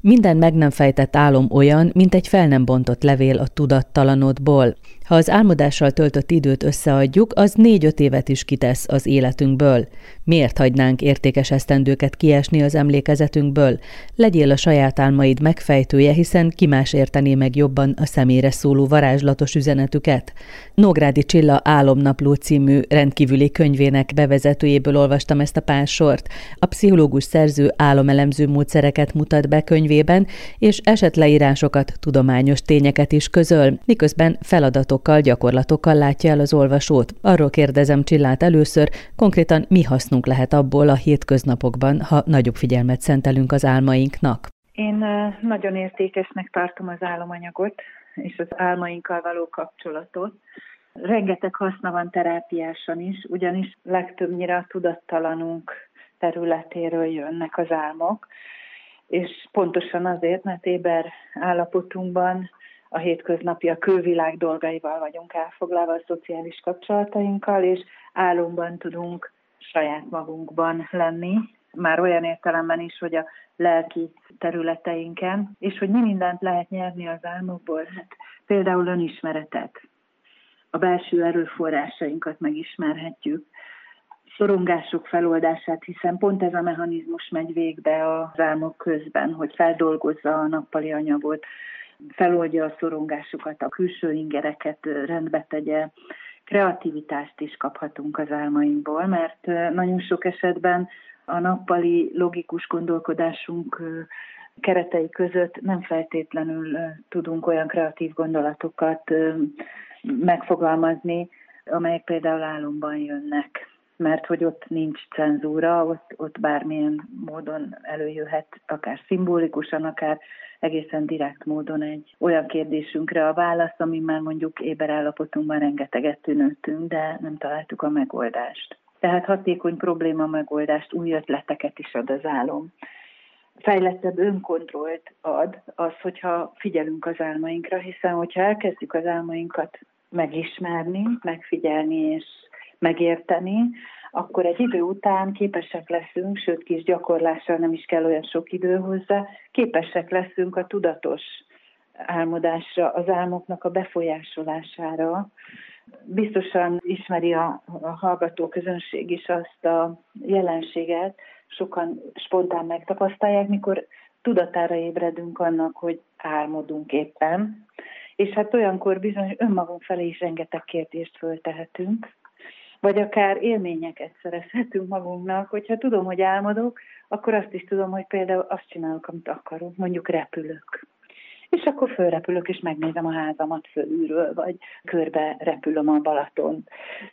Minden meg nem fejtett álom olyan, mint egy fel nem bontott levél a tudattalanodból. Ha az álmodással töltött időt összeadjuk, az négy-öt évet is kitesz az életünkből. Miért hagynánk értékes esztendőket kiesni az emlékezetünkből? Legyél a saját álmaid megfejtője, hiszen ki más értené meg jobban a személyre szóló varázslatos üzenetüket? Nógrádi Csilla Álomnapló című rendkívüli könyvének bevezetőjéből olvastam ezt a pár sort. A pszichológus szerző álomelemző módszereket mutat be könyvében, és esetleírásokat, tudományos tényeket is közöl, miközben feladatok feladatokkal, gyakorlatokkal látja el az olvasót. Arról kérdezem Csillát először, konkrétan mi hasznunk lehet abból a hétköznapokban, ha nagyobb figyelmet szentelünk az álmainknak? Én nagyon értékesnek tartom az álomanyagot és az álmainkkal való kapcsolatot. Rengeteg haszna van terápiásan is, ugyanis legtöbbnyire a tudattalanunk területéről jönnek az álmok, és pontosan azért, mert éber állapotunkban a hétköznapi, a külvilág dolgaival vagyunk elfoglalva, a szociális kapcsolatainkkal, és álomban tudunk saját magunkban lenni, már olyan értelemben is, hogy a lelki területeinken, és hogy mi mindent lehet nyerni az álmokból, hát például önismeretet, a belső erőforrásainkat megismerhetjük, szorongások feloldását, hiszen pont ez a mechanizmus megy végbe az álmok közben, hogy feldolgozza a nappali anyagot, feloldja a szorongásokat, a külső ingereket rendbe tegye, kreativitást is kaphatunk az álmainkból, mert nagyon sok esetben a nappali logikus gondolkodásunk keretei között nem feltétlenül tudunk olyan kreatív gondolatokat megfogalmazni, amelyek például álomban jönnek mert hogy ott nincs cenzúra, ott, ott bármilyen módon előjöhet, akár szimbolikusan, akár egészen direkt módon egy olyan kérdésünkre a válasz, ami már mondjuk éberállapotunkban rengeteget tűnöttünk, de nem találtuk a megoldást. Tehát hatékony probléma megoldást, új ötleteket is ad az álom. Fejlettebb önkontrollt ad az, hogyha figyelünk az álmainkra, hiszen hogyha elkezdjük az álmainkat megismerni, megfigyelni és megérteni, akkor egy idő után képesek leszünk, sőt kis gyakorlással nem is kell olyan sok idő hozzá, képesek leszünk a tudatos álmodásra, az álmoknak a befolyásolására. Biztosan ismeri a, a hallgató közönség is azt a jelenséget, sokan spontán megtapasztalják, mikor tudatára ébredünk annak, hogy álmodunk éppen, és hát olyankor bizony önmagunk felé is rengeteg kérdést föltehetünk, vagy akár élményeket szerezhetünk magunknak, hogyha tudom, hogy álmodok, akkor azt is tudom, hogy például azt csinálok, amit akarok, mondjuk repülök. És akkor fölrepülök, és megnézem a házamat fölülről, vagy körbe repülöm a Balaton.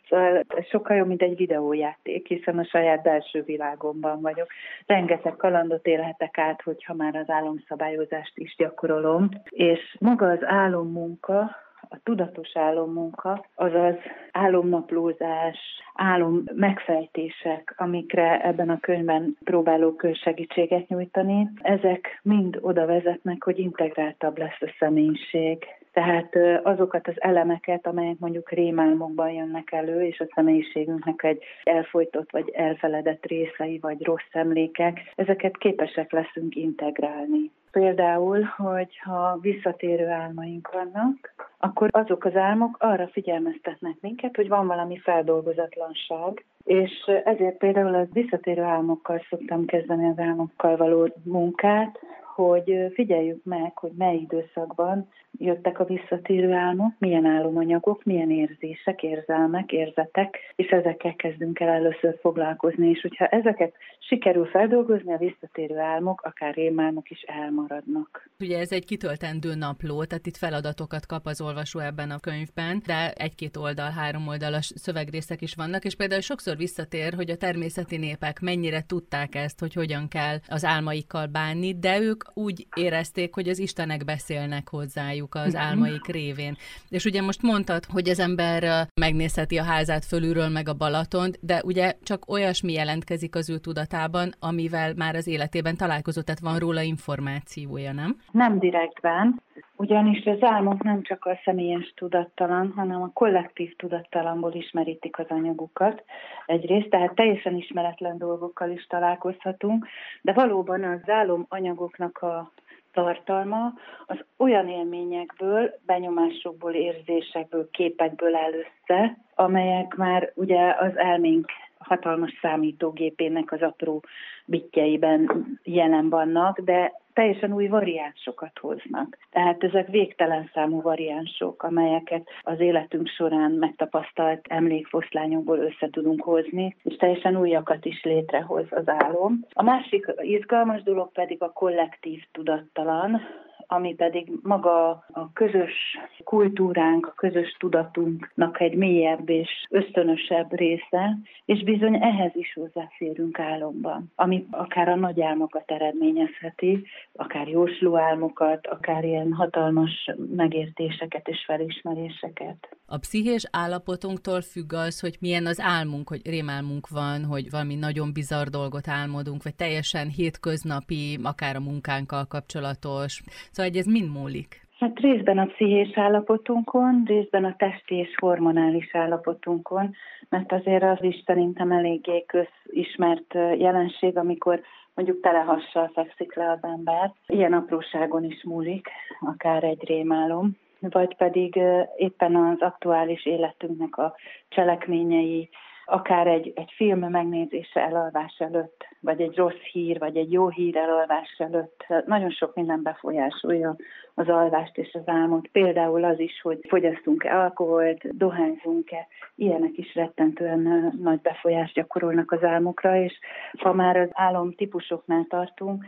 Szóval sokkal jobb, mint egy videójáték, hiszen a saját belső világomban vagyok. Rengeteg kalandot élhetek át, hogyha már az álomszabályozást is gyakorolom. És maga az álommunka, a tudatos álommunka, azaz álomnaplózás, álom megfejtések, amikre ebben a könyvben próbálok segítséget nyújtani, ezek mind oda vezetnek, hogy integráltabb lesz a személyiség. Tehát azokat az elemeket, amelyek mondjuk rémálmokban jönnek elő, és a személyiségünknek egy elfolytott vagy elfeledett részei, vagy rossz emlékek, ezeket képesek leszünk integrálni. Például, hogyha visszatérő álmaink vannak, akkor azok az álmok arra figyelmeztetnek minket, hogy van valami feldolgozatlanság, és ezért például az visszatérő álmokkal szoktam kezdeni az álmokkal való munkát, hogy figyeljük meg, hogy mely időszakban jöttek a visszatérő álmok, milyen álomanyagok, milyen érzések, érzelmek, érzetek, és ezekkel kezdünk el először foglalkozni, és hogyha ezeket sikerül feldolgozni, a visszatérő álmok, akár rémálmok is elmaradnak. Ugye ez egy kitöltendő napló, tehát itt feladatokat kap az olvasó ebben a könyvben, de egy-két oldal, három oldalas szövegrészek is vannak, és például sokszor visszatér, hogy a természeti népek mennyire tudták ezt, hogy hogyan kell az álmaikkal bánni, de ők úgy érezték, hogy az Istenek beszélnek hozzájuk az álmaik révén. És ugye most mondtad, hogy az ember megnézheti a házát fölülről, meg a Balatont, de ugye csak olyasmi jelentkezik az ő tudatában, amivel már az életében találkozott, tehát van róla információja, nem? Nem direktben, ugyanis az álmok nem csak a személyes tudattalan, hanem a kollektív tudattalanból ismerítik az anyagukat egyrészt, tehát teljesen ismeretlen dolgokkal is találkozhatunk, de valóban az álom anyagoknak a tartalma az olyan élményekből, benyomásokból, érzésekből, képekből áll össze, amelyek már ugye az elménk hatalmas számítógépének az apró bitjeiben jelen vannak, de teljesen új variánsokat hoznak. Tehát ezek végtelen számú variánsok, amelyeket az életünk során megtapasztalt emlékfoszlányokból össze tudunk hozni, és teljesen újakat is létrehoz az álom. A másik izgalmas dolog pedig a kollektív tudattalan, ami pedig maga a közös kultúránk, a közös tudatunknak egy mélyebb és ösztönösebb része, és bizony ehhez is hozzáférünk álomban, ami akár a nagy álmokat eredményezheti, akár jósló álmokat, akár ilyen hatalmas megértéseket és felismeréseket. A pszichés állapotunktól függ az, hogy milyen az álmunk, hogy rémálmunk van, hogy valami nagyon bizarr dolgot álmodunk, vagy teljesen hétköznapi, akár a munkánkkal kapcsolatos. Szóval hogy ez mind múlik. Hát részben a pszichés állapotunkon, részben a testi és hormonális állapotunkon, mert azért az is szerintem eléggé közismert jelenség, amikor mondjuk telehassal fekszik le az ember. Ilyen apróságon is múlik, akár egy rémálom, vagy pedig éppen az aktuális életünknek a cselekményei, akár egy, egy film megnézése elalvás előtt, vagy egy rossz hír, vagy egy jó hír elalvás előtt. Nagyon sok minden befolyásolja az alvást és az álmot. Például az is, hogy fogyasztunk-e alkoholt, dohányzunk-e, ilyenek is rettentően nagy befolyást gyakorolnak az álmokra, és ha már az álom típusoknál tartunk,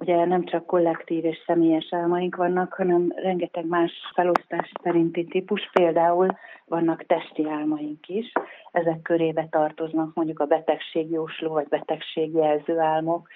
ugye nem csak kollektív és személyes álmaink vannak, hanem rengeteg más felosztás szerinti típus, például vannak testi álmaink is, ezek körébe tartoznak mondjuk a betegségjósló vagy betegségjelző álmok,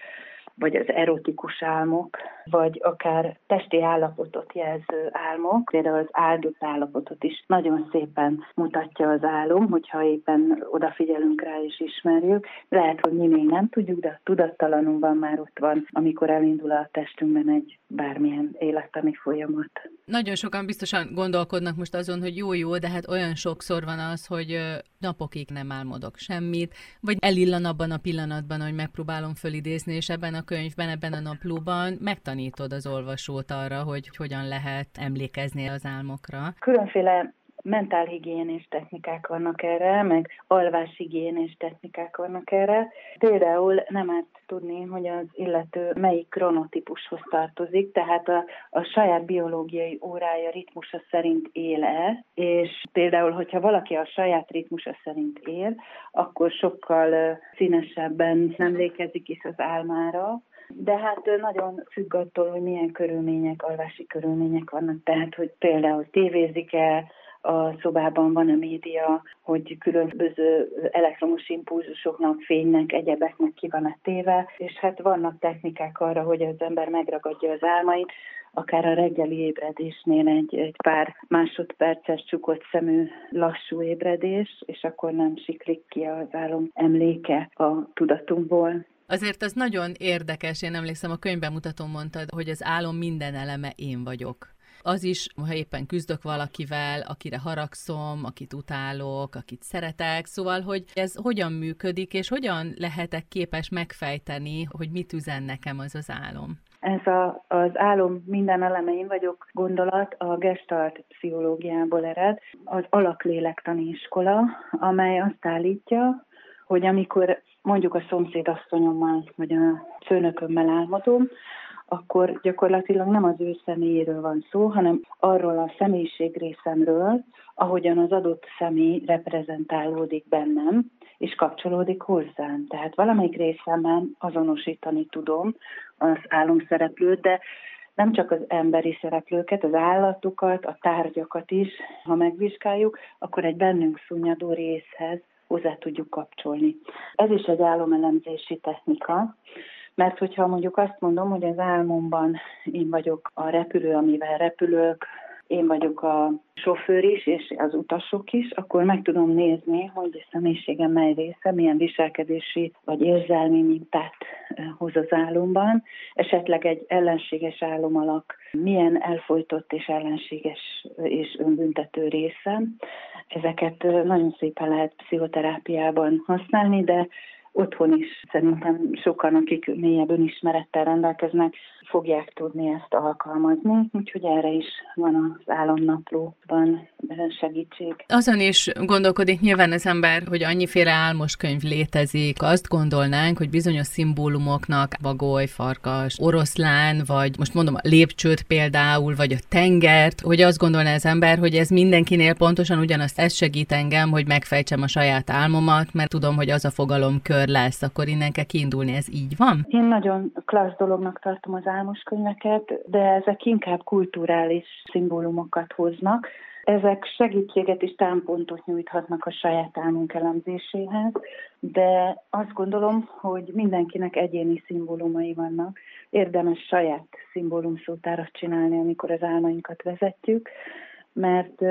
vagy az erotikus álmok, vagy akár testi állapotot jelző álmok, például az áldott állapotot is nagyon szépen mutatja az álom, hogyha éppen odafigyelünk rá és ismerjük. Lehet, hogy mi még nem tudjuk, de a tudattalanunkban már ott van, amikor elindul a testünkben egy bármilyen élettani folyamat. Nagyon sokan biztosan gondolkodnak most azon, hogy jó-jó, de hát olyan sokszor van az, hogy napokig nem álmodok semmit, vagy elillan abban a pillanatban, hogy megpróbálom fölidézni, és ebben a könyvben, ebben a naplóban megtanítod az olvasót arra, hogy hogyan lehet emlékezni az álmokra. Különféle mentálhigiénés technikák vannak erre, meg alváshigiénés technikák vannak erre. Például nem árt tudni, hogy az illető melyik kronotípushoz tartozik, tehát a, a saját biológiai órája ritmusa szerint él-e, és például, hogyha valaki a saját ritmusa szerint él, akkor sokkal színesebben emlékezik is az álmára, de hát nagyon függ attól, hogy milyen körülmények, alvási körülmények vannak. Tehát, hogy például tévézik-e, a szobában van a média, hogy különböző elektromos impulzusoknak, fénynek, egyebeknek ki van téve, és hát vannak technikák arra, hogy az ember megragadja az álmait, akár a reggeli ébredésnél egy, egy pár másodperces csukott szemű lassú ébredés, és akkor nem siklik ki az álom emléke a tudatunkból. Azért az nagyon érdekes, én emlékszem, a könyvben mutatom mondtad, hogy az álom minden eleme én vagyok az is, ha éppen küzdök valakivel, akire haragszom, akit utálok, akit szeretek, szóval, hogy ez hogyan működik, és hogyan lehetek képes megfejteni, hogy mit üzen nekem az az álom. Ez a, az álom minden elemein vagyok gondolat a gestalt pszichológiából ered, az alaklélektani iskola, amely azt állítja, hogy amikor mondjuk a szomszédasszonyommal vagy a főnökömmel álmodom, akkor gyakorlatilag nem az ő személyéről van szó, hanem arról a személyiség részemről, ahogyan az adott személy reprezentálódik bennem, és kapcsolódik hozzám. Tehát valamelyik részemben azonosítani tudom az álomszereplőt, de nem csak az emberi szereplőket, az állatokat, a tárgyakat is, ha megvizsgáljuk, akkor egy bennünk szunnyadó részhez hozzá tudjuk kapcsolni. Ez is egy álomelemzési technika, mert hogyha mondjuk azt mondom, hogy az álmomban én vagyok a repülő, amivel repülök, én vagyok a sofőr is, és az utasok is, akkor meg tudom nézni, hogy a személyiségem mely része, milyen viselkedési vagy érzelmi mintát hoz az álomban. Esetleg egy ellenséges álomalak milyen elfolytott és ellenséges és önbüntető része. Ezeket nagyon szépen lehet pszichoterápiában használni, de otthon is szerintem sokan, akik mélyebb önismerettel rendelkeznek, fogják tudni ezt alkalmazni, úgyhogy erre is van az álomnaplóban segítség. Azon is gondolkodik nyilván az ember, hogy annyiféle álmos könyv létezik. Azt gondolnánk, hogy bizonyos szimbólumoknak bagoly, farkas, oroszlán, vagy most mondom a lépcsőt például, vagy a tengert, hogy azt gondolná az ember, hogy ez mindenkinél pontosan ugyanazt ez segít engem, hogy megfejtsem a saját álmomat, mert tudom, hogy az a fogalomkör lesz, akkor innen kell kiindulni. Ez így van? Én nagyon klassz dolognak tartom az álmos könyveket, de ezek inkább kulturális szimbólumokat hoznak. Ezek segítséget és támpontot nyújthatnak a saját álmunk elemzéséhez, de azt gondolom, hogy mindenkinek egyéni szimbólumai vannak. Érdemes saját szimbólumszótárat csinálni, amikor az álmainkat vezetjük, mert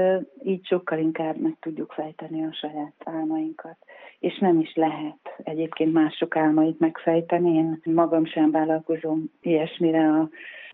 így sokkal inkább meg tudjuk fejteni a saját álmainkat. És nem is lehet egyébként mások álmait megfejteni. Én magam sem vállalkozom ilyesmire a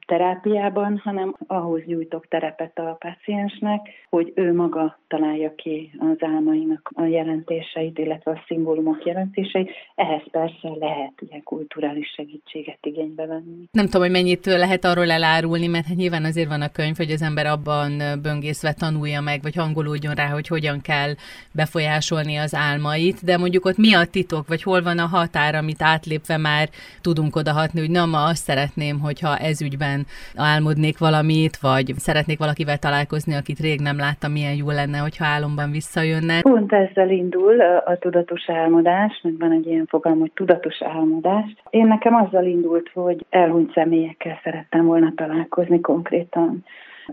terápiában, hanem ahhoz nyújtok terepet a paciensnek, hogy ő maga találja ki az álmainak a jelentéseit, illetve a szimbólumok jelentéseit. Ehhez persze lehet ilyen kulturális segítséget igénybe venni. Nem tudom, hogy mennyit lehet arról elárulni, mert hát nyilván azért van a könyv, hogy az ember abban böngészve tanulja meg, vagy hangolódjon rá, hogy hogyan kell befolyásolni az álmait, de mondjuk ott mi a titok, vagy hol van a határ, amit átlépve már tudunk odahatni, hogy na ma azt szeretném, hogyha ez ügyben éppen álmodnék valamit, vagy szeretnék valakivel találkozni, akit rég nem láttam, milyen jó lenne, hogyha álomban visszajönne. Pont ezzel indul a tudatos álmodás, meg van egy ilyen fogalom, hogy tudatos álmodás. Én nekem azzal indult, hogy elhunyt személyekkel szerettem volna találkozni konkrétan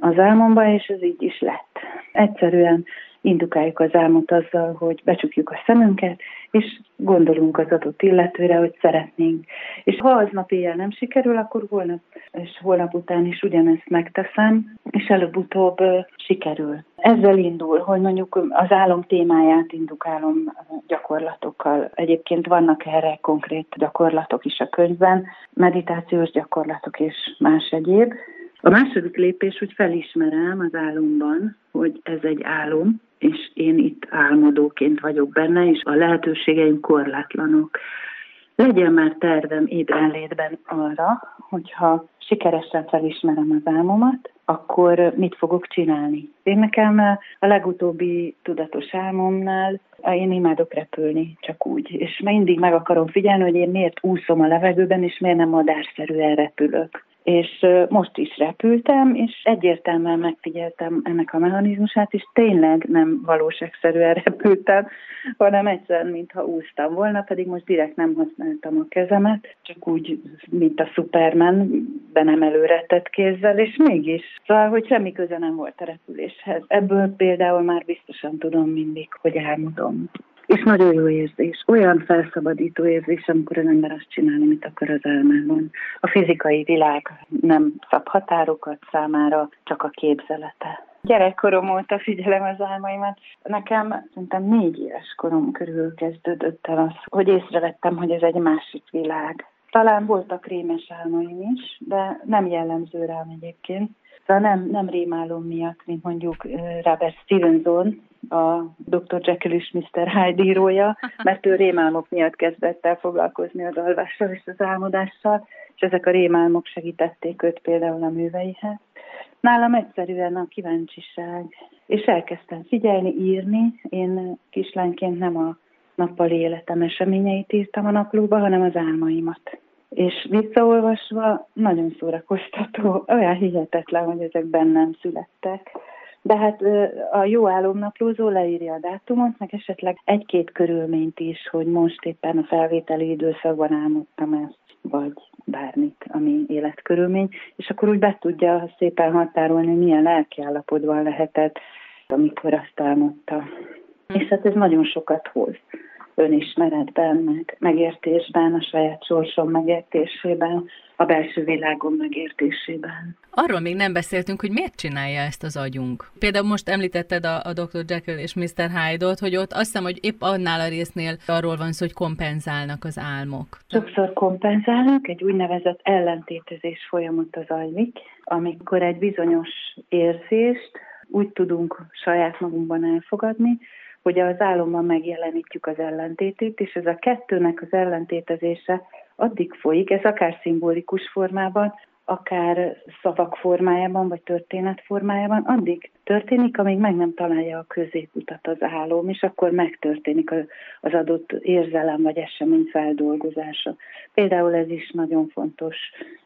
az álmomban, és ez így is lett. Egyszerűen indukáljuk az álmot azzal, hogy becsukjuk a szemünket, és gondolunk az adott illetőre, hogy szeretnénk. És ha aznap éjjel nem sikerül, akkor holnap és holnap után is ugyanezt megteszem, és előbb-utóbb sikerül. Ezzel indul, hogy mondjuk az álom témáját indukálom gyakorlatokkal. Egyébként vannak erre konkrét gyakorlatok is a könyvben, meditációs gyakorlatok és más egyéb. A második lépés, hogy felismerem az álomban, hogy ez egy álom, és én itt álmodóként vagyok benne, és a lehetőségeim korlátlanok. Legyen már tervem ébrenlétben arra, hogyha sikeresen felismerem az álmomat, akkor mit fogok csinálni. Én nekem a legutóbbi tudatos álmomnál én imádok repülni, csak úgy. És mindig meg akarom figyelni, hogy én miért úszom a levegőben, és miért nem madárszerűen repülök és most is repültem, és egyértelműen megfigyeltem ennek a mechanizmusát, és tényleg nem valóságszerűen repültem, hanem egyszerűen, mintha úsztam volna, pedig most direkt nem használtam a kezemet, csak úgy, mint a Superman, be nem előre tett kézzel, és mégis. Szóval, hogy semmi köze nem volt a repüléshez. Ebből például már biztosan tudom mindig, hogy álmodom. És nagyon jó érzés, olyan felszabadító érzés, amikor az ember azt csinálni, mit akar az elmában. A fizikai világ nem szab határokat számára, csak a képzelete. Gyerekkorom óta figyelem az álmaimat. Nekem szerintem négy éves korom körül kezdődött el az, hogy észrevettem, hogy ez egy másik világ. Talán voltak rémes álmaim is, de nem jellemző rám egyébként. Szóval nem, nem rémálom miatt, mint mondjuk Robert Stevenson, a Dr. Jekyll és Mr. Hyde írója, mert ő rémálmok miatt kezdett el foglalkozni az alvással és az álmodással, és ezek a rémálmok segítették őt például a műveihez. Nálam egyszerűen a kíváncsiság, és elkezdtem figyelni, írni. Én kislányként nem a nappali életem eseményeit írtam a naplóba, hanem az álmaimat. És visszaolvasva nagyon szórakoztató, olyan hihetetlen, hogy ezek bennem születtek de hát a jó álomnaplózó leírja a dátumot, meg esetleg egy-két körülményt is, hogy most éppen a felvételi időszakban álmodtam ezt, vagy bármit, ami életkörülmény, és akkor úgy be tudja szépen határolni, milyen lelkiállapotban lehetett, amikor azt álmodta. És hát ez nagyon sokat hoz önismeretben, meg megértésben, a saját sorsom megértésében, a belső világom megértésében. Arról még nem beszéltünk, hogy miért csinálja ezt az agyunk. Például most említetted a, a Dr. Jekyll és Mr. Hyde-ot, hogy ott azt hiszem, hogy épp annál a résznél arról van szó, hogy kompenzálnak az álmok. Sokszor kompenzálnak, egy úgynevezett ellentétezés folyamat az zajlik, amikor egy bizonyos érzést úgy tudunk saját magunkban elfogadni, hogy az álomban megjelenítjük az ellentétét, és ez a kettőnek az ellentétezése addig folyik, ez akár szimbolikus formában, akár szavak formájában, vagy történet formájában, addig történik, amíg meg nem találja a középutat az álom, és akkor megtörténik az adott érzelem vagy esemény feldolgozása. Például ez is nagyon fontos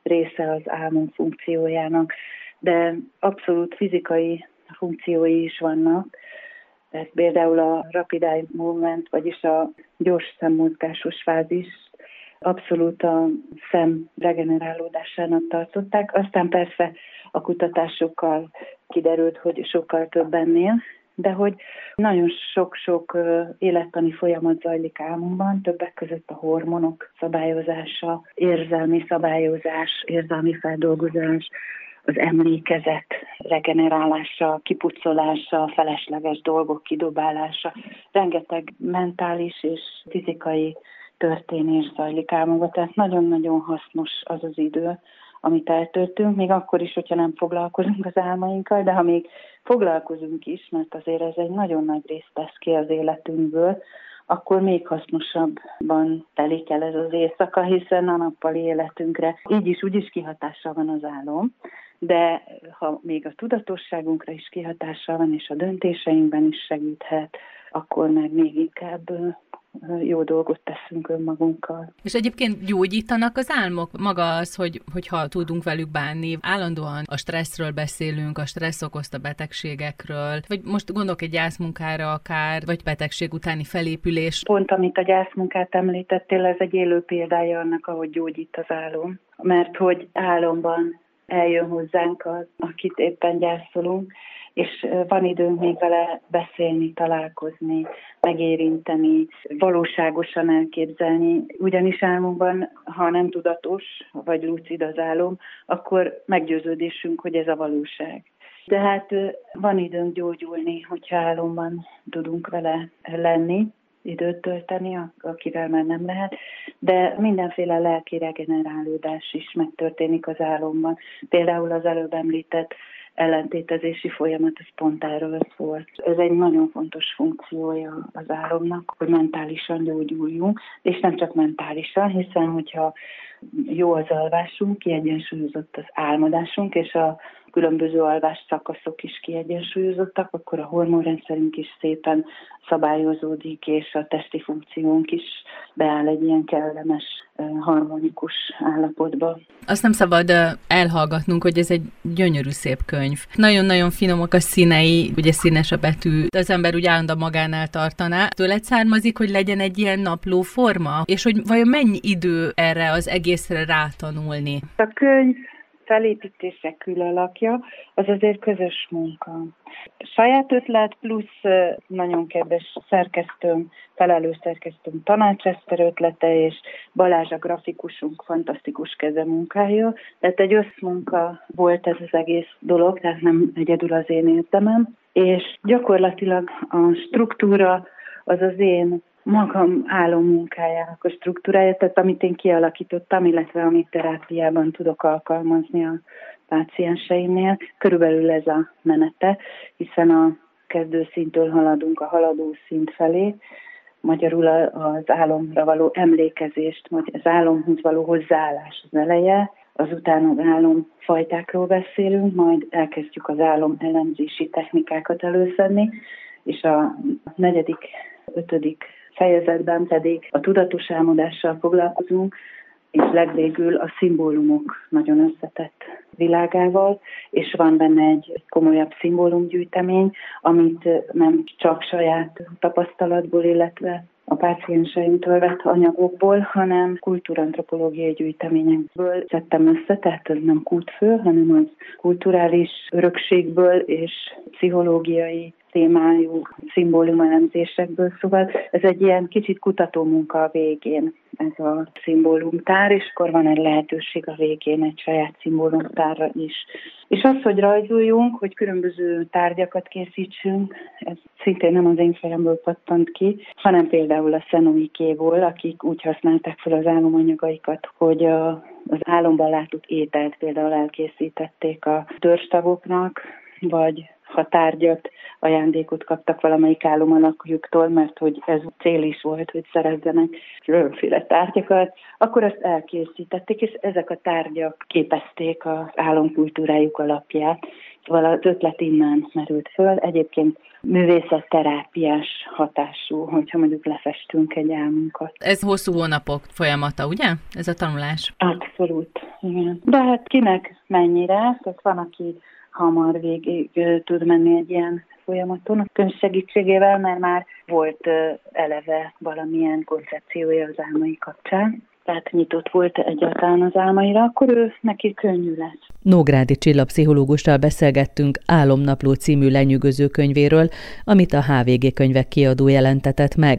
része az álmom funkciójának, de abszolút fizikai funkciói is vannak, tehát például a rapid eye movement, vagyis a gyors szemmozgásos fázis abszolút a szem regenerálódásának tartották. Aztán persze a kutatásokkal kiderült, hogy sokkal több ennél, de hogy nagyon sok-sok élettani folyamat zajlik álmunkban, többek között a hormonok szabályozása, érzelmi szabályozás, érzelmi feldolgozás, az emlékezet regenerálása, kipucolása, felesleges dolgok kidobálása, rengeteg mentális és fizikai történés zajlik álmunkban, tehát nagyon-nagyon hasznos az az idő, amit eltöltünk, még akkor is, hogyha nem foglalkozunk az álmainkkal, de ha még foglalkozunk is, mert azért ez egy nagyon nagy részt tesz ki az életünkből, akkor még hasznosabban telik el ez az éjszaka, hiszen a nappali életünkre így is úgy is kihatással van az álom, de ha még a tudatosságunkra is kihatással van, és a döntéseinkben is segíthet, akkor meg még inkább jó dolgot teszünk önmagunkkal. És egyébként gyógyítanak az álmok? Maga az, hogy, hogyha tudunk velük bánni, állandóan a stresszről beszélünk, a stressz okozta betegségekről, vagy most gondolok egy gyászmunkára akár, vagy betegség utáni felépülés. Pont amit a gyászmunkát említettél, ez egy élő példája annak, ahogy gyógyít az álom. Mert hogy álomban eljön hozzánk az, akit éppen gyászolunk, és van időnk még vele beszélni, találkozni, megérinteni, valóságosan elképzelni. Ugyanis álmunkban, ha nem tudatos, vagy lucid az álom, akkor meggyőződésünk, hogy ez a valóság. De hát van időnk gyógyulni, hogyha álomban tudunk vele lenni, időt tölteni, akivel már nem lehet, de mindenféle lelki regenerálódás is megtörténik az álomban. Például az előbb említett ellentétezési folyamat, ez pont erről szólt. Ez egy nagyon fontos funkciója az álomnak, hogy mentálisan gyógyuljunk, és nem csak mentálisan, hiszen hogyha jó az alvásunk, kiegyensúlyozott az álmodásunk, és a különböző alvás szakaszok is kiegyensúlyozottak, akkor a hormonrendszerünk is szépen szabályozódik, és a testi funkciónk is beáll egy ilyen kellemes, harmonikus állapotba. Azt nem szabad elhallgatnunk, hogy ez egy gyönyörű szép könyv. Nagyon-nagyon finomok a színei, ugye színes a betű, az ember úgy állandóan magánál tartaná. Tőled származik, hogy legyen egy ilyen napló forma, és hogy vajon mennyi idő erre az egészre rátanulni? A könyv felépítése külalakja, az azért közös munka. Saját ötlet plusz nagyon kedves szerkesztőm, felelős szerkesztőm Tanács Eszter ötlete, és Balázs a grafikusunk fantasztikus kezemunkája. Tehát egy összmunka volt ez az egész dolog, tehát nem egyedül az én értemem. És gyakorlatilag a struktúra az az én magam munkájának a struktúrája, tehát amit én kialakítottam, illetve amit terápiában tudok alkalmazni a pácienseimnél, körülbelül ez a menete, hiszen a kezdőszintől haladunk a haladó szint felé, magyarul az álomra való emlékezést, vagy az álomhoz való hozzáállás az eleje, azután az álomfajtákról beszélünk, majd elkezdjük az álom elemzési technikákat előszedni, és a negyedik, ötödik fejezetben pedig a tudatos álmodással foglalkozunk, és legvégül a szimbólumok nagyon összetett világával, és van benne egy komolyabb szimbólumgyűjtemény, amit nem csak saját tapasztalatból, illetve a pácienseimtől vett anyagokból, hanem kultúrantropológiai gyűjteményekből szedtem össze, tehát ez nem kultfő, hanem az kulturális örökségből és pszichológiai témájú szimbólumelemzésekből, szóval ez egy ilyen kicsit kutatómunka a végén, ez a szimbólumtár, és akkor van egy lehetőség a végén egy saját szimbólumtárra is. És az, hogy rajzoljunk, hogy különböző tárgyakat készítsünk, ez szintén nem az én fejemből pattant ki, hanem például a szenoikéból, akik úgy használták fel az álomanyagaikat, hogy a, az álomban látott ételt például elkészítették a törstagoknak, vagy ha tárgyat, ajándékot kaptak valamelyik álomalakjuktól, mert hogy ez cél is volt, hogy szerezzenek különféle tárgyakat, akkor azt elkészítették, és ezek a tárgyak képezték az álomkultúrájuk alapját. Szóval az ötlet innen merült föl. Egyébként művészetterápiás hatású, hogyha mondjuk lefestünk egy álmunkat. Ez hosszú hónapok folyamata, ugye? Ez a tanulás? Abszolút, igen. De hát kinek mennyire? Tehát van, aki hamar végig tud menni egy ilyen folyamaton a könyv segítségével, mert már volt eleve valamilyen koncepciója az álmai kapcsán tehát nyitott volt egyáltalán az álmaira, akkor ő neki könnyű lesz. Nógrádi csillapszichológussal beszélgettünk Álomnapló című lenyűgöző könyvéről, amit a HVG könyvek kiadó jelentetett meg.